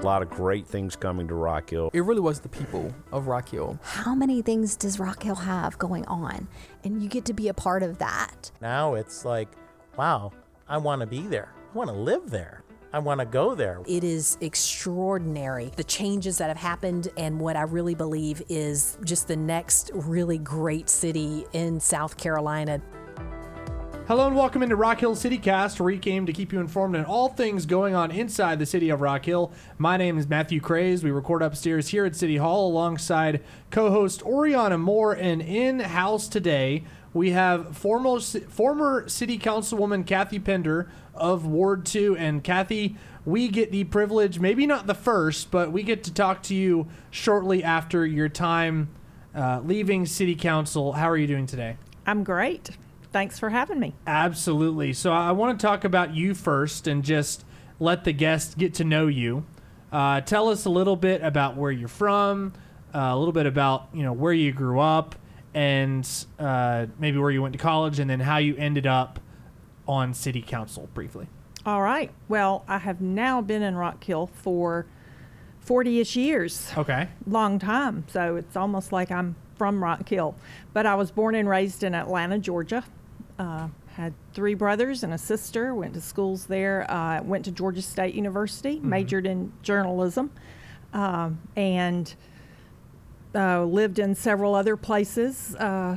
A lot of great things coming to Rock Hill. It really was the people of Rock Hill. How many things does Rock Hill have going on? And you get to be a part of that. Now it's like, wow, I want to be there. I want to live there. I want to go there. It is extraordinary the changes that have happened, and what I really believe is just the next really great city in South Carolina. Hello and welcome into Rock Hill CityCast, where we came to keep you informed on all things going on inside the city of Rock Hill. My name is Matthew Craze. We record upstairs here at City Hall alongside co-host Oriana Moore, and in house today we have former former City Councilwoman Kathy Pender of Ward Two, and Kathy. We get the privilege, maybe not the first, but we get to talk to you shortly after your time uh, leaving City Council. How are you doing today? I'm great. Thanks for having me. Absolutely. So I want to talk about you first and just let the guests get to know you. Uh, tell us a little bit about where you're from, uh, a little bit about you know where you grew up, and uh, maybe where you went to college, and then how you ended up on city council briefly. All right. Well, I have now been in Rock Hill for 40-ish years. Okay. Long time. So it's almost like I'm from Rock Hill. But I was born and raised in Atlanta, Georgia. Uh, had three brothers and a sister. Went to schools there. Uh, went to Georgia State University. Mm-hmm. Majored in journalism, um, and uh, lived in several other places. Uh,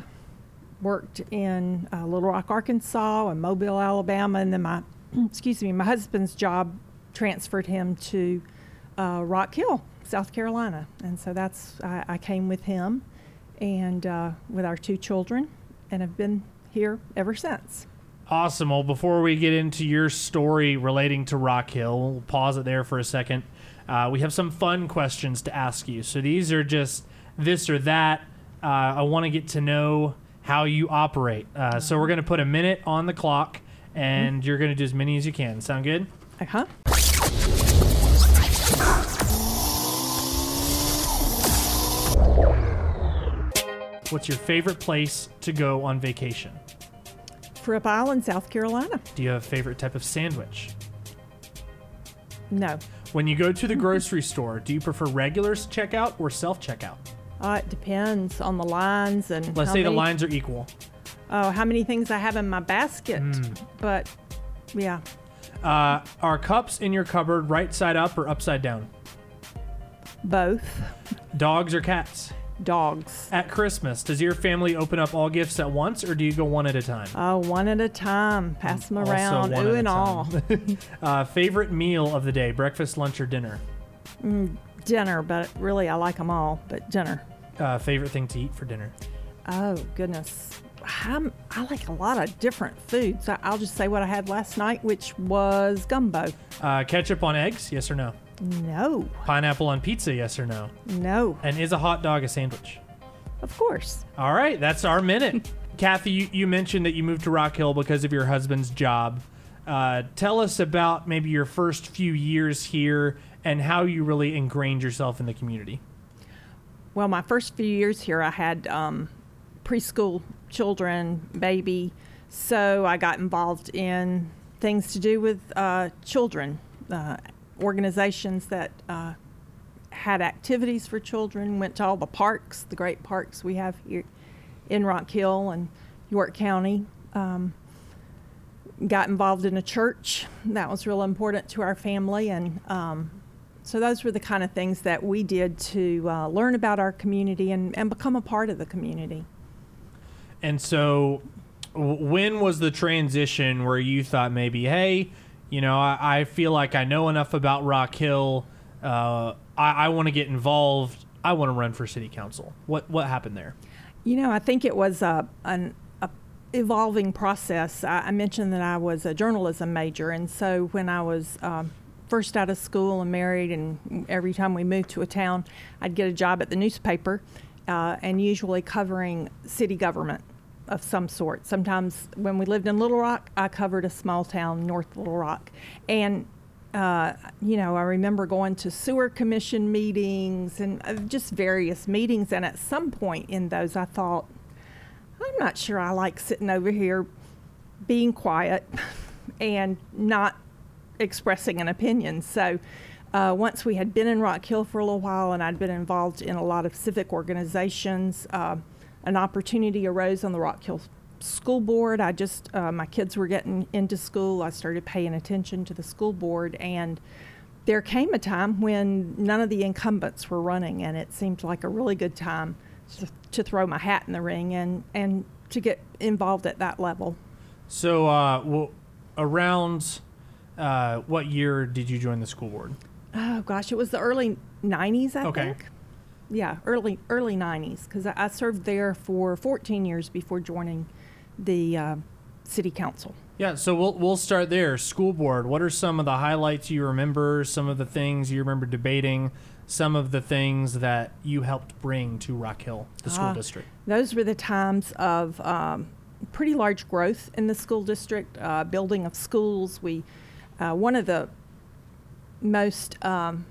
worked in uh, Little Rock, Arkansas, and Mobile, Alabama, and then my excuse me, my husband's job transferred him to uh, Rock Hill, South Carolina, and so that's I, I came with him and uh, with our two children, and have been here ever since. Awesome. Well, before we get into your story relating to Rock Hill, we'll pause it there for a second. Uh, we have some fun questions to ask you. So these are just this or that. Uh, I want to get to know how you operate. Uh, so we're going to put a minute on the clock, and you're going to do as many as you can. Sound good? Uh huh. What's your favorite place to go on vacation? Fripp Island, South Carolina. Do you have a favorite type of sandwich? No, When you go to the grocery store, do you prefer regular checkout or self checkout? uh, it depends on the lines and. Let's how say the lines are equal. Oh, how many things I have in my basket? Hmm. But yeah, Uh, are cups in your cupboard right side up or upside down? both Dogs or cats? Dogs. At Christmas, does your family open up all gifts at once or do you go one at a time? Oh, one at a time. Pass them around. Ooh and all. uh, favorite meal of the day, breakfast, lunch, or dinner? dinner, but really I like them all. But dinner. Uh, favorite thing to eat for dinner? Oh goodness. I'm, I like a lot of different foods. I'll just say what I had last night, which was gumbo. Uh, ketchup on eggs, yes or no? No, Pineapple on pizza, yes or no? no, And is a hot dog a sandwich? of course. All right, that's our minute. Kathy, you, you mentioned that you moved to Rock Hill because of your husband's job. Uh, tell us about maybe your first few years here and how you really ingrained yourself in the community. Well, my first few years here, I had um, preschool children, baby, so I got involved in things to do with uh, children, uh, organizations that uh, had activities for children, went to all the parks, the great parks we have here in Rock Hill and York County. Um, got involved in a church that was real important to our family and um, so those were the kind of things that we did to uh, learn about our community and, and become a part of the community And so, when was the transition where you thought maybe, hey, you know, I, I feel like I know enough about Rock Hill. Uh, I, I want to get involved. I want to run for city council. What what happened there? you know i think it was a, an a evolving process I, I mentioned that i was a journalism major and so when i was um, first out of school and married and every time we moved to a town i'd get a job at the newspaper uh, and usually covering city government of some sort. Sometimes when we lived in Little Rock, I covered a small town, North Little Rock. And, uh, you know, I remember going to sewer commission meetings and uh, just various meetings. And at some point in those, I thought, I'm not sure I like sitting over here being quiet and not expressing an opinion. So uh, once we had been in Rock Hill for a little while, and I'd been involved in a lot of civic organizations, uh, an opportunity arose on the Rock Hill School Board. I just uh, my kids were getting into school. I started paying attention to the school board, and there came a time when none of the incumbents were running, and it seemed like a really good time to, to throw my hat in the ring and and to get involved at that level. So, uh, well, around uh, what year did you join the school board? Oh gosh, it was the early '90s, I Okay. think. Yeah, early early '90s, because I, I served there for 14 years before joining the uh, city council. Yeah, so we'll we'll start there. School board. What are some of the highlights you remember? Some of the things you remember debating. Some of the things that you helped bring to Rock Hill, the school Ah. district. Those were the times of um, pretty large growth in the school district, uh, building of schools. We, uh, one of the most um,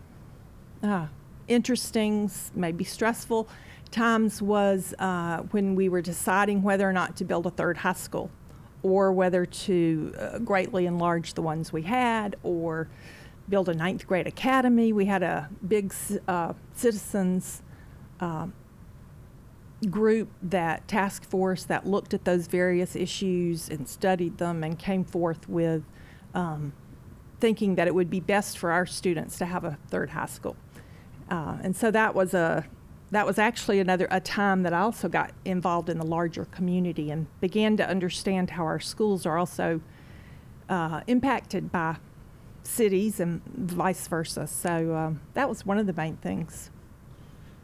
uh, interesting, maybe stressful times was uh, when we were deciding whether or not to build a third high school or whether to uh, greatly enlarge the ones we had or build a ninth grade academy. We had a big uh, citizens group that task force that looked at those various issues and studied them and came forth with um, thinking that it would be best for our students to have a third high school. Uh, and so that was a that was actually another a time that I also got involved in the larger community and began to understand how our schools are also uh, impacted by cities and vice versa. So um, that was one of the main things.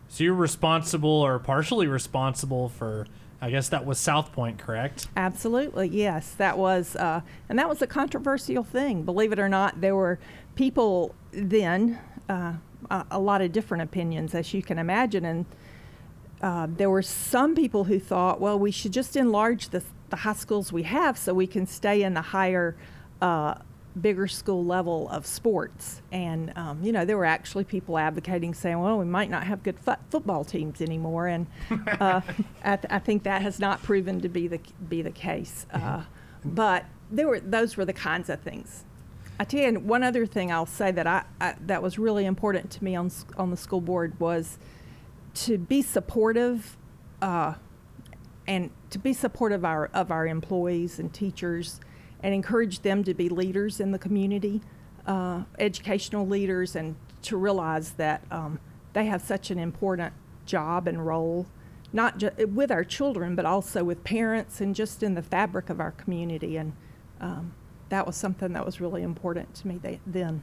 So you're responsible or partially responsible for, I guess that was South Point, correct? Absolutely, yes. That was, uh, and that was a controversial thing. Believe it or not, there were people then, uh, a, a lot of different opinions, as you can imagine, and uh, there were some people who thought, well, we should just enlarge the, the high schools we have so we can stay in the higher, uh, bigger school level of sports. And, um, you know, there were actually people advocating saying, well, we might not have good fo- football teams anymore. And uh, I, th- I think that has not proven to be the, be the case. Uh, but there were, those were the kinds of things. I tell you, one other thing I'll say that I, I that was really important to me on on the school board was to be supportive, uh, and to be supportive of our of our employees and teachers, and encourage them to be leaders in the community, uh, educational leaders, and to realize that um, they have such an important job and role, not just with our children, but also with parents and just in the fabric of our community. And um, that was something that was really important to me they, then.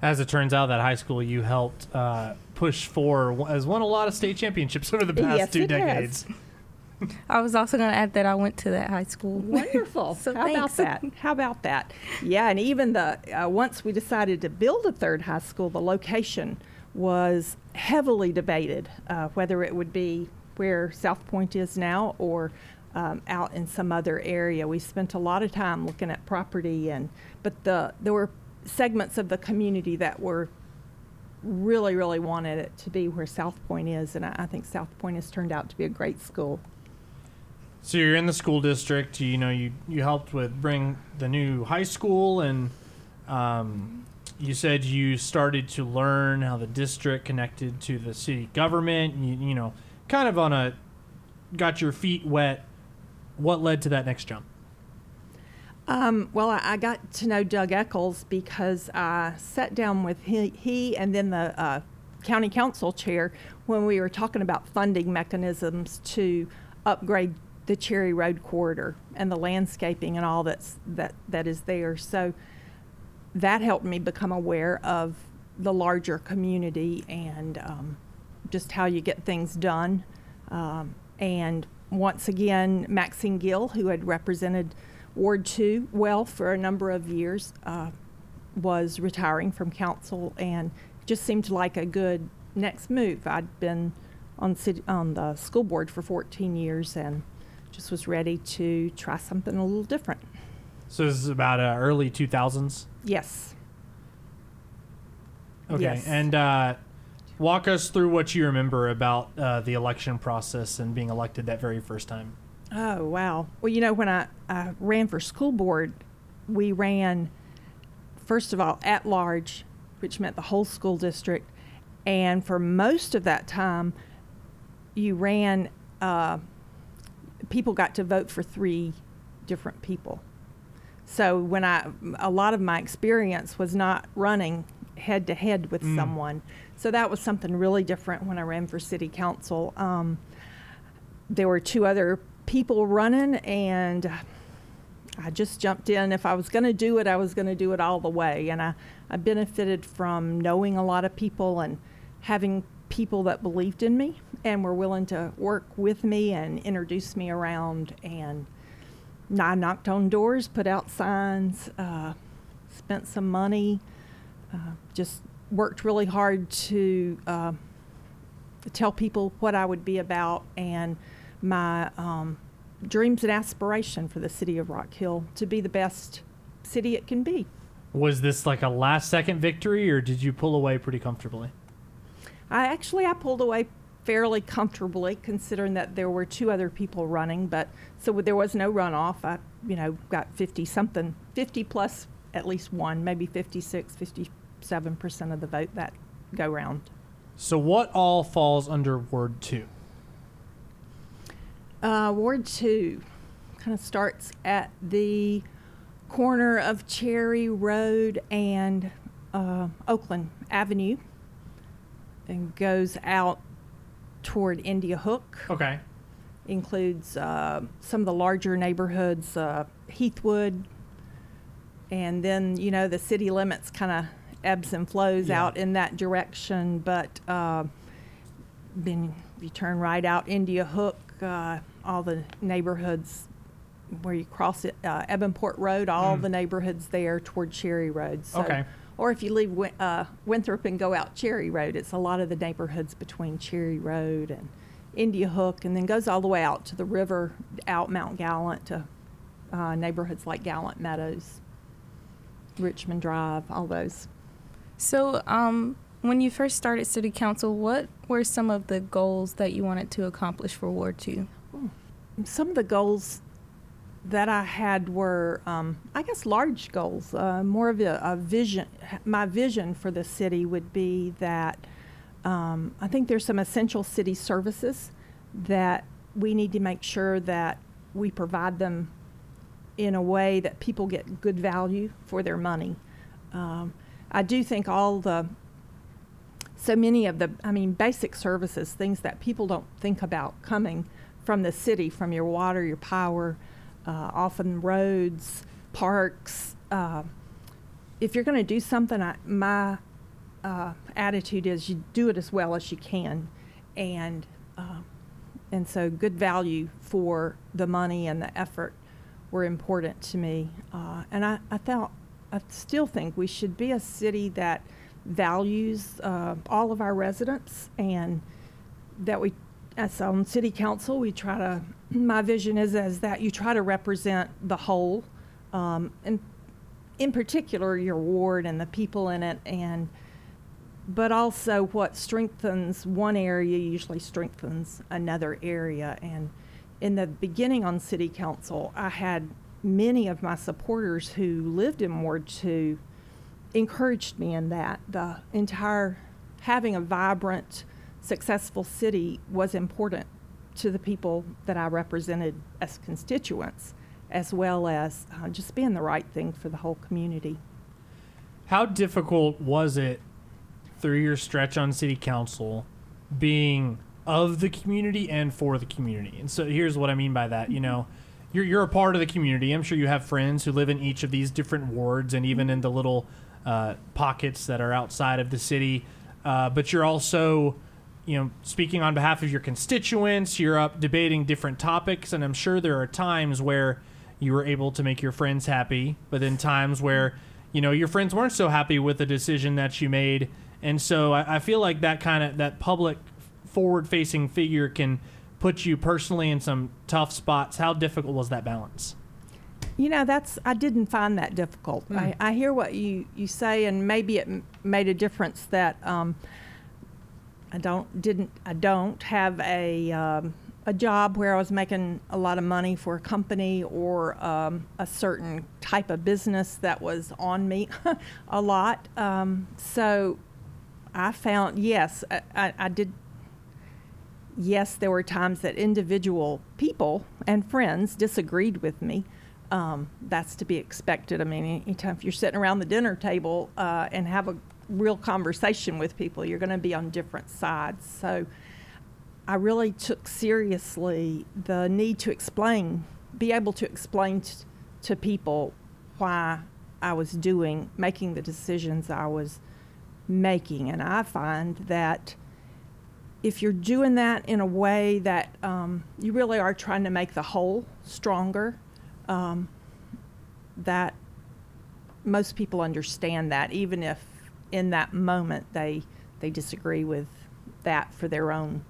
As it turns out, that high school you helped uh, push for has won a lot of state championships over the past Yes, two it has. decades. I was also going to add that I went to that high school. Wonderful. So How about that? How about that? Yeah, and even the uh, once we decided to build a third high school, the location was heavily debated uh, whether it would be where South Point is now or um, out in some other area. We spent a lot of time looking at property, and but the there were segments of the community that were really, really wanted it to be where South Point is, and I, I think South Point has turned out to be a great school. So you're in the school district. You know, you you helped with bring the new high school, and um, you said you started to learn how the district connected to the city government. You, you know, kind of on a got your feet wet. What led to that next jump? Um, well, I, I got to know Doug Echols because I sat down with he, he and then the uh, county council chair when we were talking about funding mechanisms to upgrade the Cherry Road corridor and the landscaping and all that's that that is there. So that helped me become aware of the larger community and um, just how you get things done. Um, and once again, Maxine Gill, who had represented Ward 2 well for a number of years, uh, was retiring from council and just seemed like a good next move. I'd been on, city, on the school board for 14 years and just was ready to try something a little different. So this is about uh, early 2000s. Yes. Okay, Yes. and uh, walk us through what you remember about uh, the election process and being elected that very first time. Oh, wow. Well, you know, when I, I ran for school board, we ran, first of all, at large which meant the whole school district. And for most of that time, you ran, uh, people got to vote for three different people. So when I, a lot of my experience was not running head to head with Mm. someone. So that was something really different when I ran for city council. Um, there were two other people running, and I just jumped in. If I was going to do it, I was going to do it all the way. And I, I benefited from knowing a lot of people and having people that believed in me and were willing to work with me and introduce me around. And I knocked on doors, put out signs, uh, spent some money, uh, just worked really hard to uh, tell people what I would be about and my um, dreams and aspiration for the city of Rock Hill to be the best city it can be. Was this like a last second victory, or did you pull away pretty comfortably? I actually I pulled away fairly comfortably considering that there were two other people running, but so there was no runoff. I you know got 50 something, 50 plus at least one, maybe 56, 57 percent of the vote that go round. So, what all falls under Ward 2? Uh, Ward two kind of starts at the corner of Cherry Road and uh, Oakland Avenue and goes out toward India Hook. Okay. Includes uh, some of the larger neighborhoods, uh, Heathwood, and then, you know, the city limits kind of ebbs and flows Yeah. out in that direction. But uh, then you turn right out India Hook, uh, all the neighborhoods where you cross it, uh, Ebinport Road, all Mm. the neighborhoods there toward Cherry Road. So, Okay. Or if you leave uh, Winthrop and go out Cherry Road, it's a lot of the neighborhoods between Cherry Road and India Hook, and then goes all the way out to the river, out Mount Gallant to uh, neighborhoods like Gallant Meadows, Richmond Drive, all those. So, um, when you first started city council, what were some of the goals that you wanted to accomplish for Ward Two? some of the goals that I had were, um, I guess, large goals. Uh, more of a, a vision. My vision for the city would be that um, I think there's some essential city services that we need to make sure that we provide them in a way that people get good value for their money. Um, I do think all the so many of the i mean basic services things that people don't think about coming from the city from your water your power uh, often roads parks uh, if you're going to do something I, my uh, attitude is you do it as well as you can. And uh, and so good value for the money and the effort were important to me. Uh, and I, I thought i still think we should be a city that values uh, all of our residents and that we as on city council we try to my vision is as that you try to represent the whole um, and in particular your ward and the people in it and but also what strengthens one area usually strengthens another area. And in the beginning on city council i had many of my supporters who lived in ward 2 encouraged me in that. The entire having a vibrant, successful city was important to the people that I represented as constituents, as well as uh, just being the right thing for the whole community. How difficult was it through your stretch on city council being of the community and for the community? And so here's what I mean by that. You know, you're, you're a part of the community. I'm sure you have friends who live in each of these different wards and even in the little uh, pockets that are outside of the city. Uh, but you're also, you know, speaking on behalf of your constituents. You're up debating different topics, and I'm sure there are times where you were able to make your friends happy, but then times where, you know, your friends weren't so happy with the decision that you made. And so I, I feel like that kind of that public forward-facing figure can put you personally in some tough spots. How difficult was that balance? You know, that's I didn't find that difficult. I, I hear what you, you say, and maybe it m- made a difference that um, I don't didn't I don't have a um, a job where I was making a lot of money for a company or um, a certain type of business that was on me a lot. Um, so I found, yes, I, I, I did. Yes, there were times that individual people and friends disagreed with me. Um, that's to be expected. I mean, anytime if you're sitting around the dinner table uh, and have a real conversation with people, you're going to be on different sides. So I really took seriously the need to explain, be able to explain t- to people why I was doing, making the decisions I was making. And I find that if you're doing that in a way that um, you really are trying to make the whole stronger, um, that most people understand that, even if in that moment they they disagree with that for their own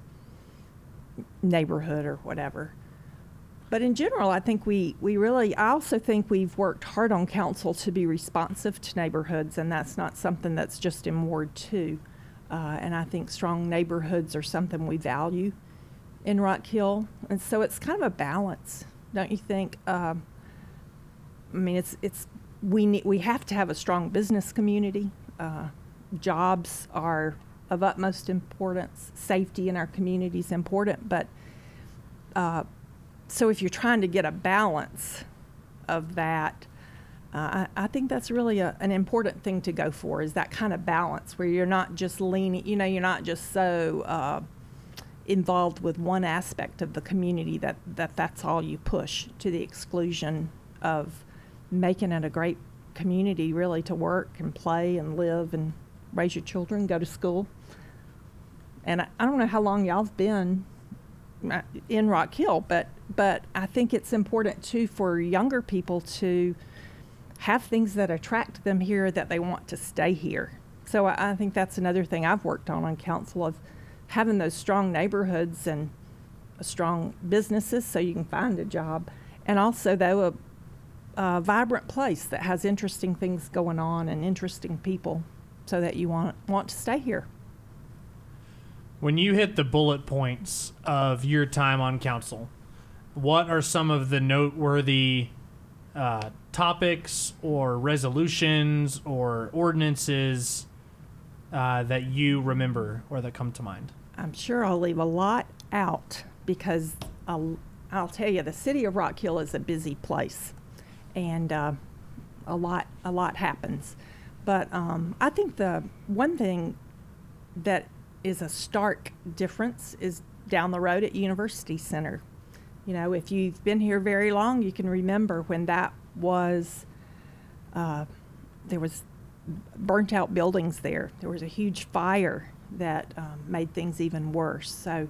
neighborhood or whatever. But in general, I think we, we really, I also think we've worked hard on council to be responsive to neighborhoods, and that's not something that's just in Ward 2. Uh, and I think strong neighborhoods are something we value in Rock Hill. And so it's kind of a balance, don't you think? Um, I mean, it's, it's, we, need, we have to have a strong business community. Uh, jobs are of utmost importance. Safety in our community is important, but uh, so if you're trying to get a balance of that, uh, I, I, think that's really a, an important thing to go for is that kind of balance where you're not just leaning, you know, you're not just so uh, involved with one aspect of the community that, that that's all you push to the exclusion of making it a great community really to work and play and live and raise your children, go to school. And I, I don't know how long y'all've been uh, in Rock Hill, but but I think it's important too for younger people to have things that attract them here that they want to stay here. So I, I think that's another thing I've worked on on council of having those strong neighborhoods and strong businesses so you can find a job, and also though a, a vibrant place that has interesting things going on and interesting people, so that you want want to stay here. When you hit the bullet points of your time on council, what are some of the noteworthy uh, topics or resolutions or ordinances uh, that you remember or that come to mind? I'm sure I'll leave a lot out because I'll, I'll tell you the city of Rock Hill is a busy place, and uh, a lot a lot happens. But um, I think the one thing that is a stark difference is down the road at University Center you know, if you've been here very long, you can remember when that was, uh, there was burnt out buildings there. There was a huge fire that um, made things even worse. So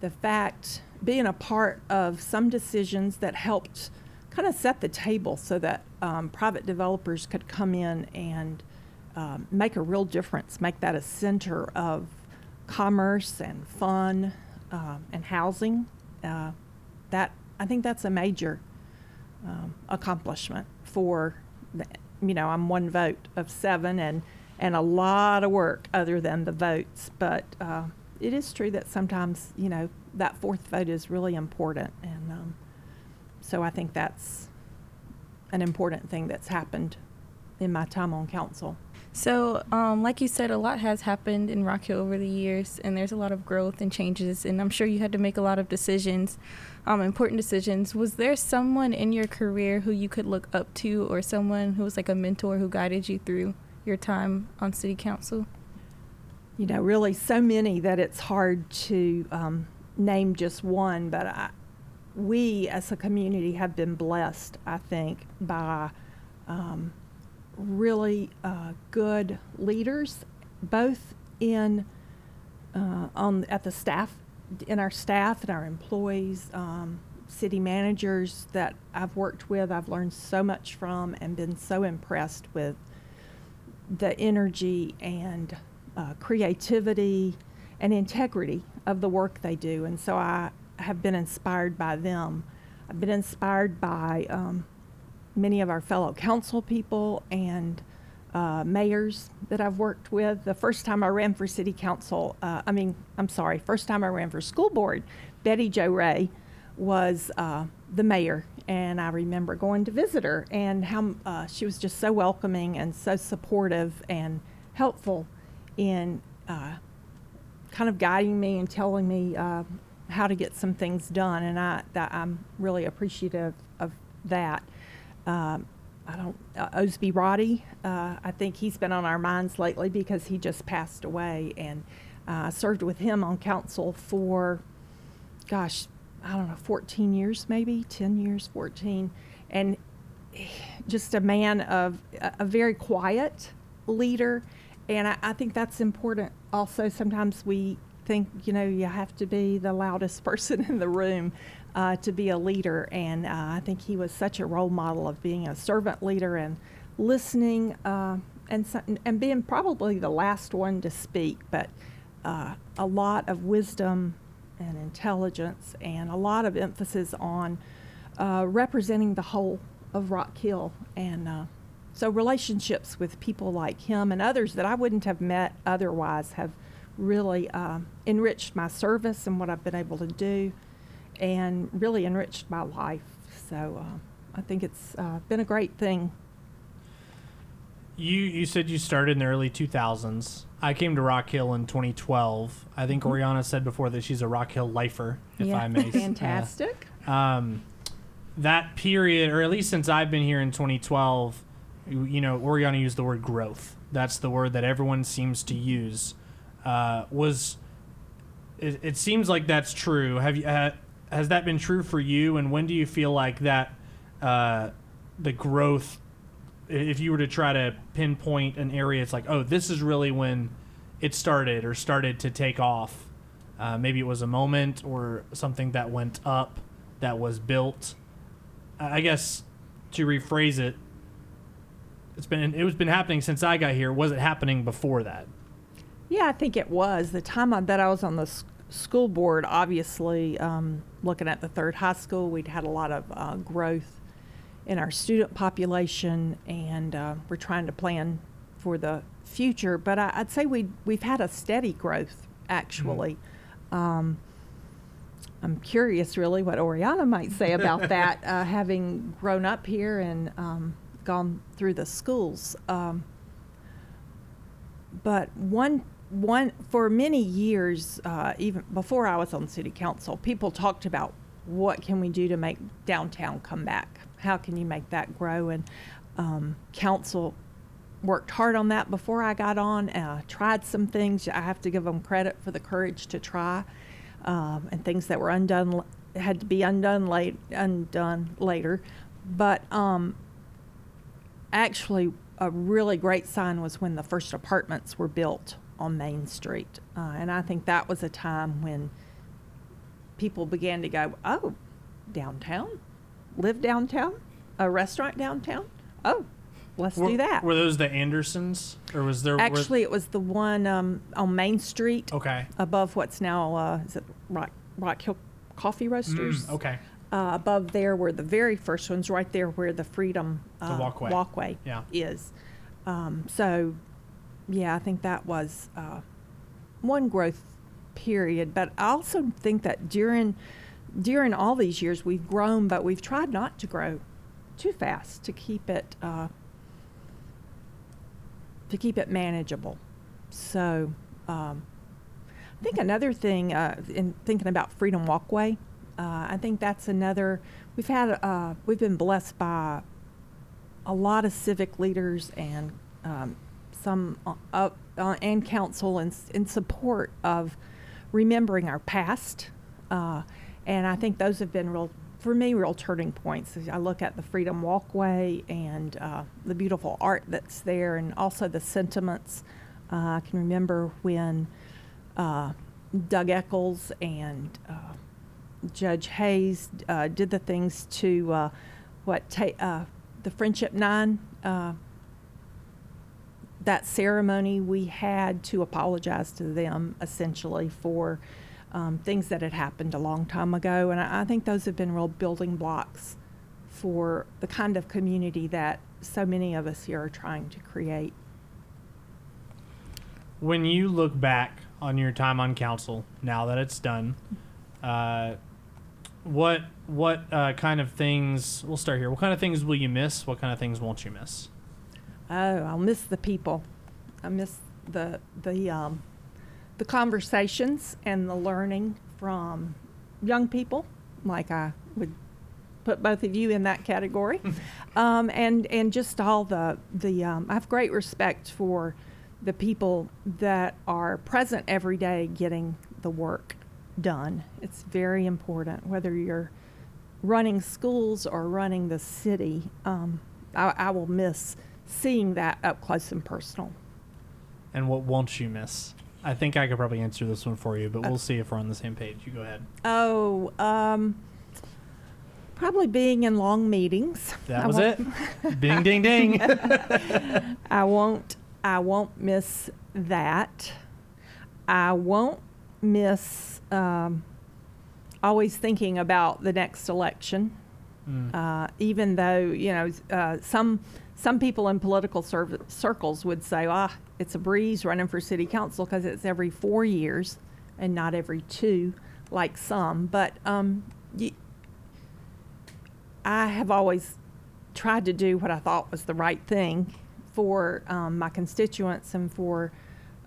the fact, being a part of some decisions that helped kind of set the table so that um, private developers could come in and um, make a real difference, make that a center of commerce and fun um, and housing. Uh, that I think that's a major um, accomplishment for, the, you know, I'm one vote of seven and and a lot of work other than the votes, but uh, it is true that sometimes you know that fourth vote is really important, and um, so I think that's an important thing that's happened in my time on council. So, um, like you said, a lot has happened in Rock Hill over the years, and there's a lot of growth and changes, and I'm sure you had to make a lot of decisions um, important decisions. Was there someone in your career who you could look up to, or someone who was like a mentor who guided you through your time on city council? You know, really so many that it's hard to um, name just one, but I, we as a community have been blessed, I think, by um, really uh, good leaders, both in uh, on at the staff in our staff and our employees, um, city managers that I've worked with, I've learned so much from and been so impressed with the energy and uh, creativity and integrity of the work they do. And so I have been inspired by them. I've been inspired by um, many of our fellow council people and uh, mayors that I've worked with. The first time I ran for city council, uh, I mean, I'm sorry, first time I ran for school board, Betty Jo Rhea was uh, the mayor. And I remember going to visit her and how uh, she was just so welcoming and so supportive and helpful in uh, kind of guiding me and telling me uh, how to get some things done. And I, that I'm really appreciative of that. Um, I don't, uh, Osbey Roddey, uh, I think he's been on our minds lately because he just passed away. And uh, I served with him on council for, gosh, I don't know, 14 years maybe, 10 years, 14. And just a man of a, a very quiet leader. And I, I think that's important. Also, sometimes we think, you know, you have to be the loudest person in the room uh, to be a leader. And uh, I think he was such a role model of being a servant leader and listening uh, and, and being probably the last one to speak, but uh, a lot of wisdom and intelligence and a lot of emphasis on uh, representing the whole of Rock Hill. And uh, so relationships with people like him and others that I wouldn't have met otherwise have really enriched my service and what I've been able to do and really enriched my life. So uh, I think it's uh, been a great thing. You you said you started in the early 2000s. I came to Rock Hill in 2012. I think Oriana said before that she's a Rock Hill lifer, if yeah, I may. fantastic. um, that period, or at least since I've been here in 2012, you, you know, Oriana used the word growth. That's the word that everyone seems to use. Uh, was it, it seems like that's true. Have you uh, has that been true for you? And when do you feel like that uh, the growth? If you were to try to pinpoint an area, it's like, oh, this is really when it started or started to take off. Uh, maybe it was a moment or something that went up that was built. I guess to rephrase it, it's been it was been happening since I got here. Was it happening before that? Yeah, I think it was. The time I, that I was on the school board, obviously, um, looking at the third high school, we'd had a lot of uh, growth in our student population, and uh, we're trying to plan for the future. But I, I'd say we we've had a steady growth, actually. Um, I'm curious, really, what Oriana might say about that, uh, having grown up here and um, gone through the schools. Um, but one one for many years, uh, even before I was on city council, people talked about what can we do to make downtown come back. How can you make that grow? And um, council worked hard on that before I got on. Uh, tried some things. I have to give them credit for the courage to try, um, and things that were undone had to be undone late, undone later. But um, actually, a really great sign was when the first apartments were built on Main Street, uh, and I think that was a time when people began to go, "Oh, downtown, live downtown, a restaurant downtown. Oh, let's were, do that." Were those the Andersons, or was there were- Actually, it was the one um, on Main Street okay? above what's now uh, is it Rock Rock Hill Coffee Roasters? Mm, okay. uh, above there were the very first ones, right there where the Freedom The uh, walkway. Yeah. is. Um, so, yeah, I think that was uh, one growth period. But I also think that during during all these years we've grown, but we've tried not to grow too fast to keep it uh, to keep it manageable. So. Um, I think another thing uh, in thinking about Freedom Walkway, uh, I think that's another. We've had uh, we've been blessed by a lot of civic leaders and um, some uh, uh, uh, and council in, in support of remembering our past, uh, and I think those have been real for me real turning points. I look at the Freedom Walkway and uh, the beautiful art that's there, and also the sentiments. Uh, I can remember when Doug Echols and Judge Hayes did the things to what ta- the Friendship Nine. That ceremony we had to apologize to them essentially for um, things that had happened a long time ago, and I, I think those have been real building blocks for the kind of community that so many of us here are trying to create. When you look back on your time on council, now that it's done, uh, what what uh, kind of things? We'll start here. What kind of things will you miss? What kind of things won't you miss? Oh, I'll miss the people. I miss the the um, the conversations and the learning from young people. Like I would put both of you in that category, um, and and just all the the. Um, I have great respect for the people that are present every day getting the work done. It's very important whether you're running schools or running the city. Um, I, I will miss seeing that up close and personal. And what won't you miss? I think I could probably answer this one for you, but we'll see if we're on the same page. You go ahead. Oh, um, probably being in long meetings. That I was it. Ding, ding, ding. I won't. I won't miss that. I won't miss um, always thinking about the next election. Mm. Uh, even though you know uh, some some people in political cir- circles would say, "Ah, it's a breeze running for city council because it's every four years and not every two, like some." But um, y- I have always tried to do what I thought was the right thing for um, my constituents and for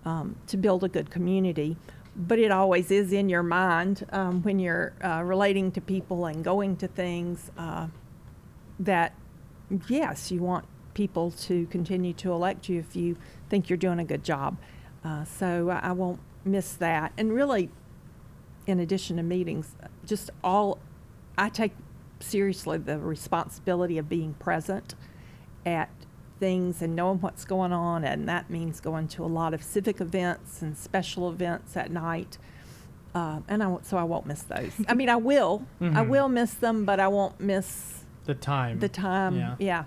um, to build a good community. But it always is in your mind um, when you're uh, relating to people and going to things uh, that, yes, you want people to continue to elect you if you think you're doing a good job. Uh, so I I won't miss that. And really, in addition to meetings, just all, I take seriously the responsibility of being present at things and knowing what's going on, and that means going to a lot of civic events and special events at night. Uh, and I so I won't miss those. I mean, I will, I Mhm. will miss them, but I won't miss the time. the time. Yeah. yeah.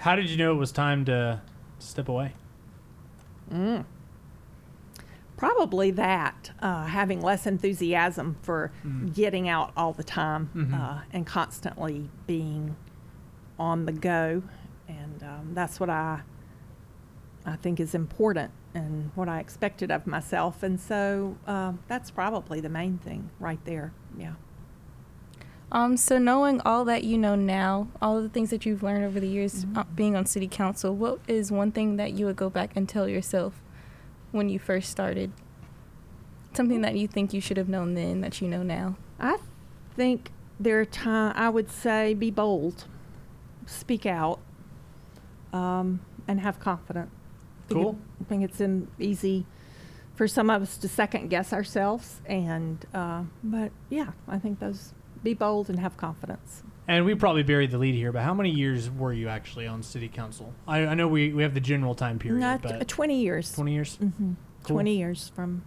How did you know it was time to step away? Mm. Probably that, uh, having less enthusiasm for Mm. getting out all the time Mhm. uh, and constantly being on the go. And um, that's what I, I think is important and what I expected of myself. And so uh, that's probably the main thing right there. Yeah. Um, so knowing all that you know now, all of the things that you've learned over the years uh, being on city council, what is one thing that you would go back and tell yourself when you first started? Something that you think you should have known then that you know now. I think there are times I would say be bold, speak out, um, and have confidence. I think Cool. I think it's in, easy for some of us to second guess ourselves, and uh, but yeah, I think those be bold and have confidence. And we probably buried the lead here, but how many years were you actually on city council? I, I know we, we have the general time period, Not but twenty years. 20 years? hmm Cool. Twenty years from.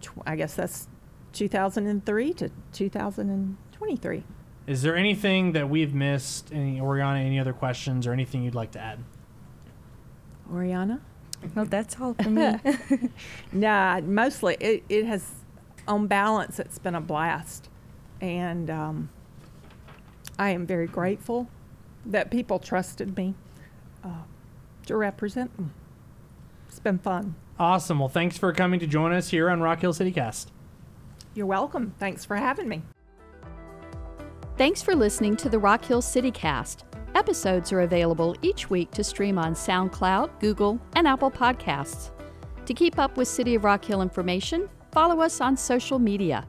Tw- I guess that's two thousand and three to two thousand and twenty-three. Is there anything that we've missed? Any Oriana? Any other questions or anything you'd like to add? Oriana. Well, that's all for me. Nah, mostly it, it has, on balance, it's been a blast. And um, I am very grateful that people trusted me uh, to represent them. It's been fun. Awesome. Well, thanks for coming to join us here on Rock Hill City Cast. You're welcome. Thanks for having me. Thanks for listening to the Rock Hill CityCast. Episodes are available each week to stream on SoundCloud, Google, and Apple Podcasts. To keep up with City of Rock Hill information, follow us on social media.